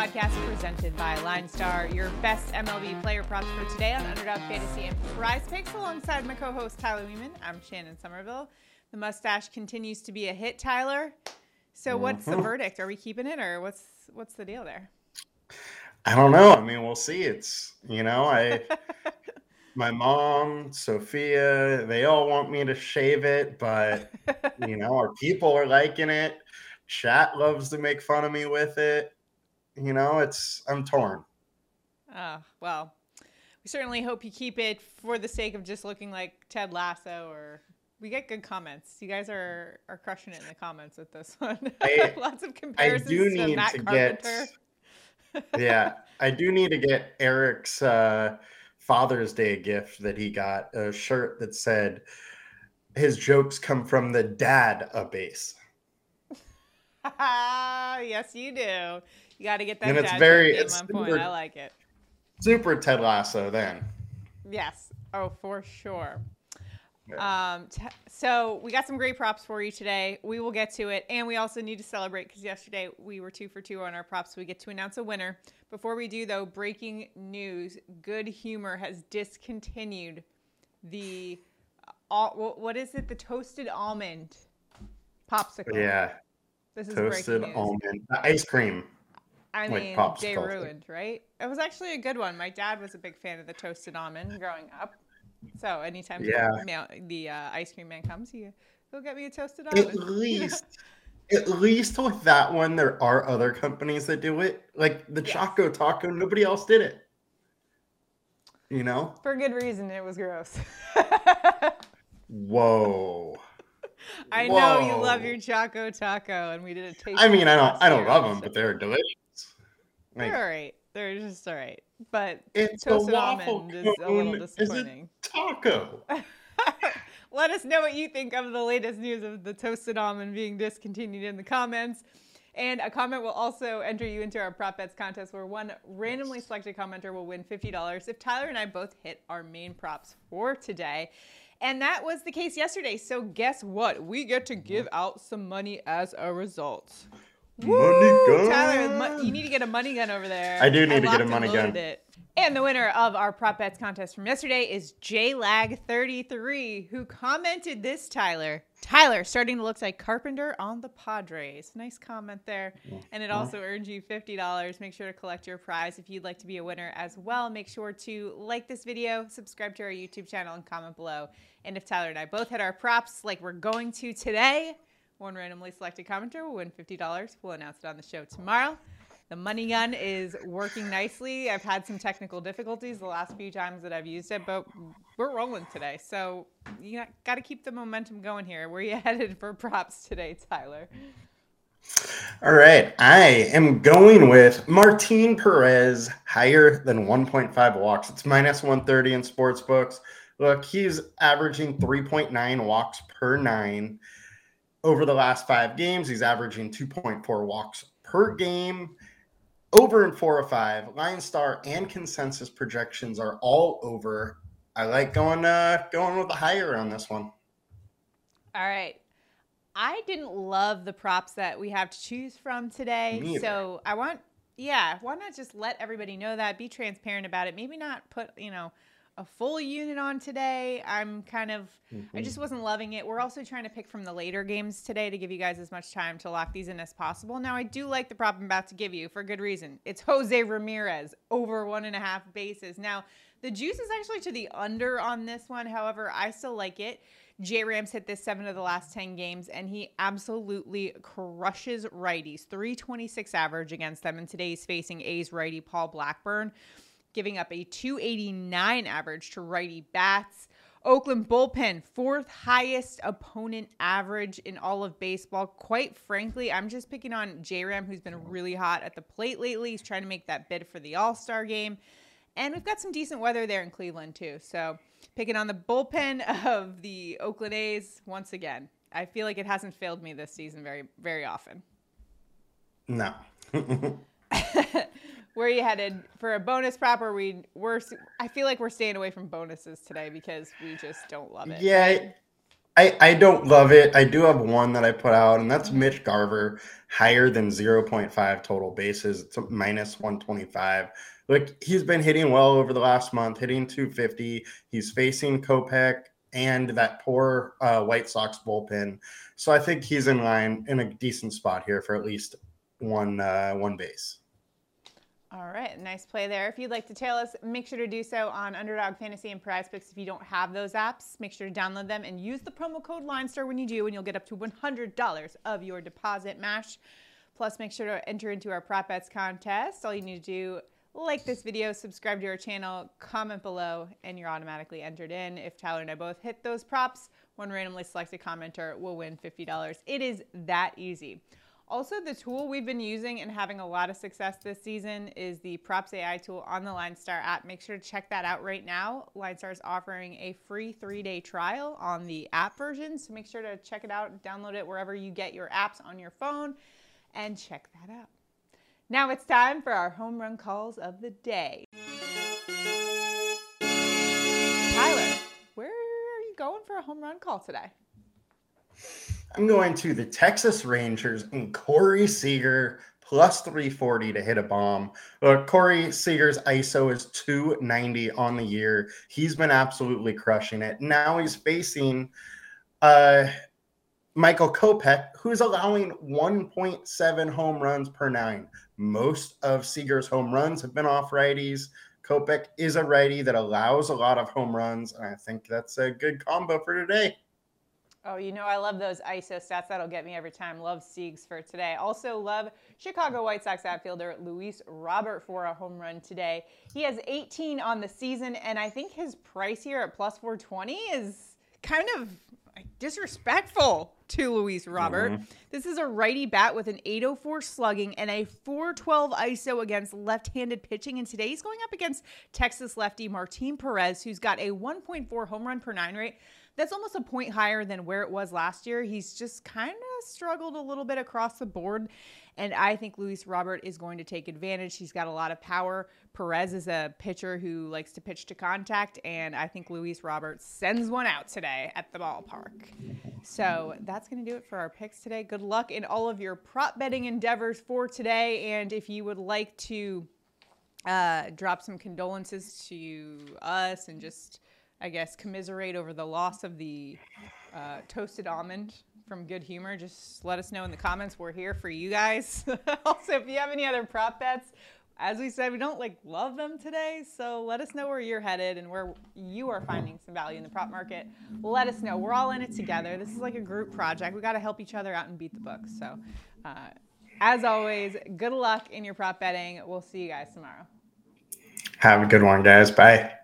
podcast presented by LineStar, your best MLB player props for today on Underdog Fantasy and PrizePicks, alongside my co-host Tyler Wiemann. I'm Shannon Sommerville. The mustache continues to be a hit, Tyler. So, what's the Mhm. verdict? Are we keeping it, or what's what's the deal there? I don't know. I mean, we'll see. It's you know, I my mom, Sophia, they all want me to shave it, but you know, our people are liking it. Chat loves to make fun of me with it. You know, it's I'm torn. Oh, well, we certainly hope you keep it for the sake of just looking like Ted Lasso or we get good comments. You guys are are crushing it in the comments with this one. I- Lots of I comparisons do to need Matt to Carpenter. get yeah, I do need to get Eric's uh Father's Day gift that he got, a shirt that said his jokes come from the dad a base. yes, you do. You got to get that And it's very- it's on point. super- I like it. Super Ted Lasso then. Yes. Oh, for sure. Yeah. Um, t- so we got some great props for you today. We will get to it, and we also need to celebrate because yesterday we were two for two on our props. We get to announce a winner. Before we do, though, breaking news: Good Humor has discontinued the uh, what is it? The toasted almond popsicle. Yeah, this is toasted almond uh, ice cream. I like mean, they thing. ruined, right? It was actually a good one. My dad was a big fan of the toasted almond growing up. So anytime Yeah. the, the uh, ice cream man comes, he he'll get me a toasted almond. At least, at least with that one, there are other companies that do it. Like the Yes. Choco Taco, nobody else did it. You know? For good reason, it was gross. Whoa. I know you love your Choco Taco, and we did a taste. I mean, I don't, I don't love them, the but they're delicious. Like, They're all right. They're just all right. But it's a toasted waffle almond is a little a disappointing. taco. Let us know what you think of the latest news of the toasted almond being discontinued in the comments. And a comment will also enter you into our prop bets contest where one randomly selected commenter will win $50 if Tyler and I both hit our main props for today. And that was the case yesterday. So guess what? We get to give out some money as a result. Money Woo! gun. Tyler, you need to get a money gun over there. I do need to get a money loaded gun. It. And the winner of our prop bets contest from yesterday is JLag33, who commented this, Tyler. Tyler, starting to look like Carpenter on the Padres. Nice comment there. And it also earns you $50. Make sure to collect your prize if you'd like to be a winner as well. Make sure to like this video, subscribe to our YouTube channel, and comment below. And if Tyler and I both hit our props like we're going to today, one randomly selected commenter will win $50. We'll announce it on the show tomorrow. The money gun is working nicely. I've had some technical difficulties the last few times that I've used it, but we're rolling today. So you got to keep the momentum going here. Where are you headed for props today, Tyler? All right. I am going with Martin Perez higher than 1.5 walks. It's minus 130 in sports books. Look, he's averaging 3.9 walks per nine. Over the last five games, he's averaging 2.4 walks per game. Over in four or five, LineStar and consensus projections are all over. I like going uh going with the higher on this one. All right. I didn't love the props that we have to choose from today. So I want, yeah, why not just let everybody know that? Be transparent about it. Maybe not put, you know, a full unit on today. I'm kind of, I mm-hmm. just wasn't loving it. We're also trying to pick from the later games today to give you guys as much time to lock these in as possible. Now, I do like the prop I'm about to give you for good reason. It's Jose Ramirez over one and a half bases. Now, the juice is actually to the under on this one. However, I still like it. J Rams hit this seven of the last 10 games, and he absolutely crushes righties. 326 average against them, and today he's facing A's righty Paul Blackburn, giving up a 289 average to righty bats. Oakland bullpen, fourth highest opponent average in all of baseball. Quite frankly, I'm just picking on J Ram, who's been really hot at the plate lately. He's trying to make that bid for the All Star game. And we've got some decent weather there in Cleveland, too. So picking on the bullpen of the Oakland A's once again. I feel like it hasn't failed me this season very, very often. No. Where are you headed for a bonus prop? Or we we're I feel like we're staying away from bonuses today because we just don't love it. Yeah, I, I don't love it. I do have one that I put out, and that's Mitch Garver, higher than 0.5 total bases. It's minus 125. Look, he's been hitting well over the last month, hitting 250. He's facing Kopech and that poor uh, White Sox bullpen. So I think he's in line in a decent spot here for at least one uh, one base. All right, nice play there. If you'd like to tail us, make sure to do so on Underdog Fantasy and PrizePicks. If you don't have those apps, make sure to download them and use the promo code LineStar when you do, and you'll get up to $100 of your deposit match. Plus, make sure to enter into our prop bets contest. All you need to do like this video, subscribe to our channel, comment below, and you're automatically entered in. If Tyler and I both hit those props, one randomly selected commenter will win $50. It is that easy. Also, the tool we've been using and having a lot of success this season is the Props AI tool on the LineStar app. Make sure to check that out right now. LineStar is offering a free three day trial on the app version, so make sure to check it out, download it wherever you get your apps on your phone, and check that out. Now it's time for our home run calls of the day. Tyler, where are you going for a home run call today? I'm going to the Texas Rangers and Corey Seager plus 340 to hit a bomb. Look, Corey Seager's ISO is 290 on the year. He's been absolutely crushing it. Now he's facing uh, Michael Kopech, who's allowing 1.7 home runs per nine. Most of Seager's home runs have been off righties. Kopech is a righty that allows a lot of home runs, and I think that's a good combo for today. Oh, you know, I love those ISO stats. That'll get me every time. Love Siegs for today. Also, love Chicago White Sox outfielder Luis Robert for a home run today. He has 18 on the season, and I think his price here at plus 420 is kind of disrespectful to Luis Robert. Mm-hmm. This is a righty bat with an 804 slugging and a 412 ISO against left handed pitching. And today he's going up against Texas lefty Martin Perez, who's got a 1.4 home run per nine rate. That's almost a point higher than where it was last year. He's just kind of struggled a little bit across the board. And I think Luis Robert is going to take advantage. He's got a lot of power. Perez is a pitcher who likes to pitch to contact, and I think Luis Robert sends one out today at the ballpark. So that's going to do it for our picks today. Good luck in all of your prop betting endeavors for today. And if you would like to uh, drop some condolences to us and just, I guess, commiserate over the loss of the uh, toasted almond from Good Humor, just let us know in the comments. We're here for you guys. also, if you have any other prop bets, as we said, we don't like love them today. So let us know where you're headed and where you are finding some value in the prop market. Let us know. We're all in it together. This is like a group project. We got to help each other out and beat the books. So, uh, as always, good luck in your prop betting. We'll see you guys tomorrow. Have a good one, guys. Bye.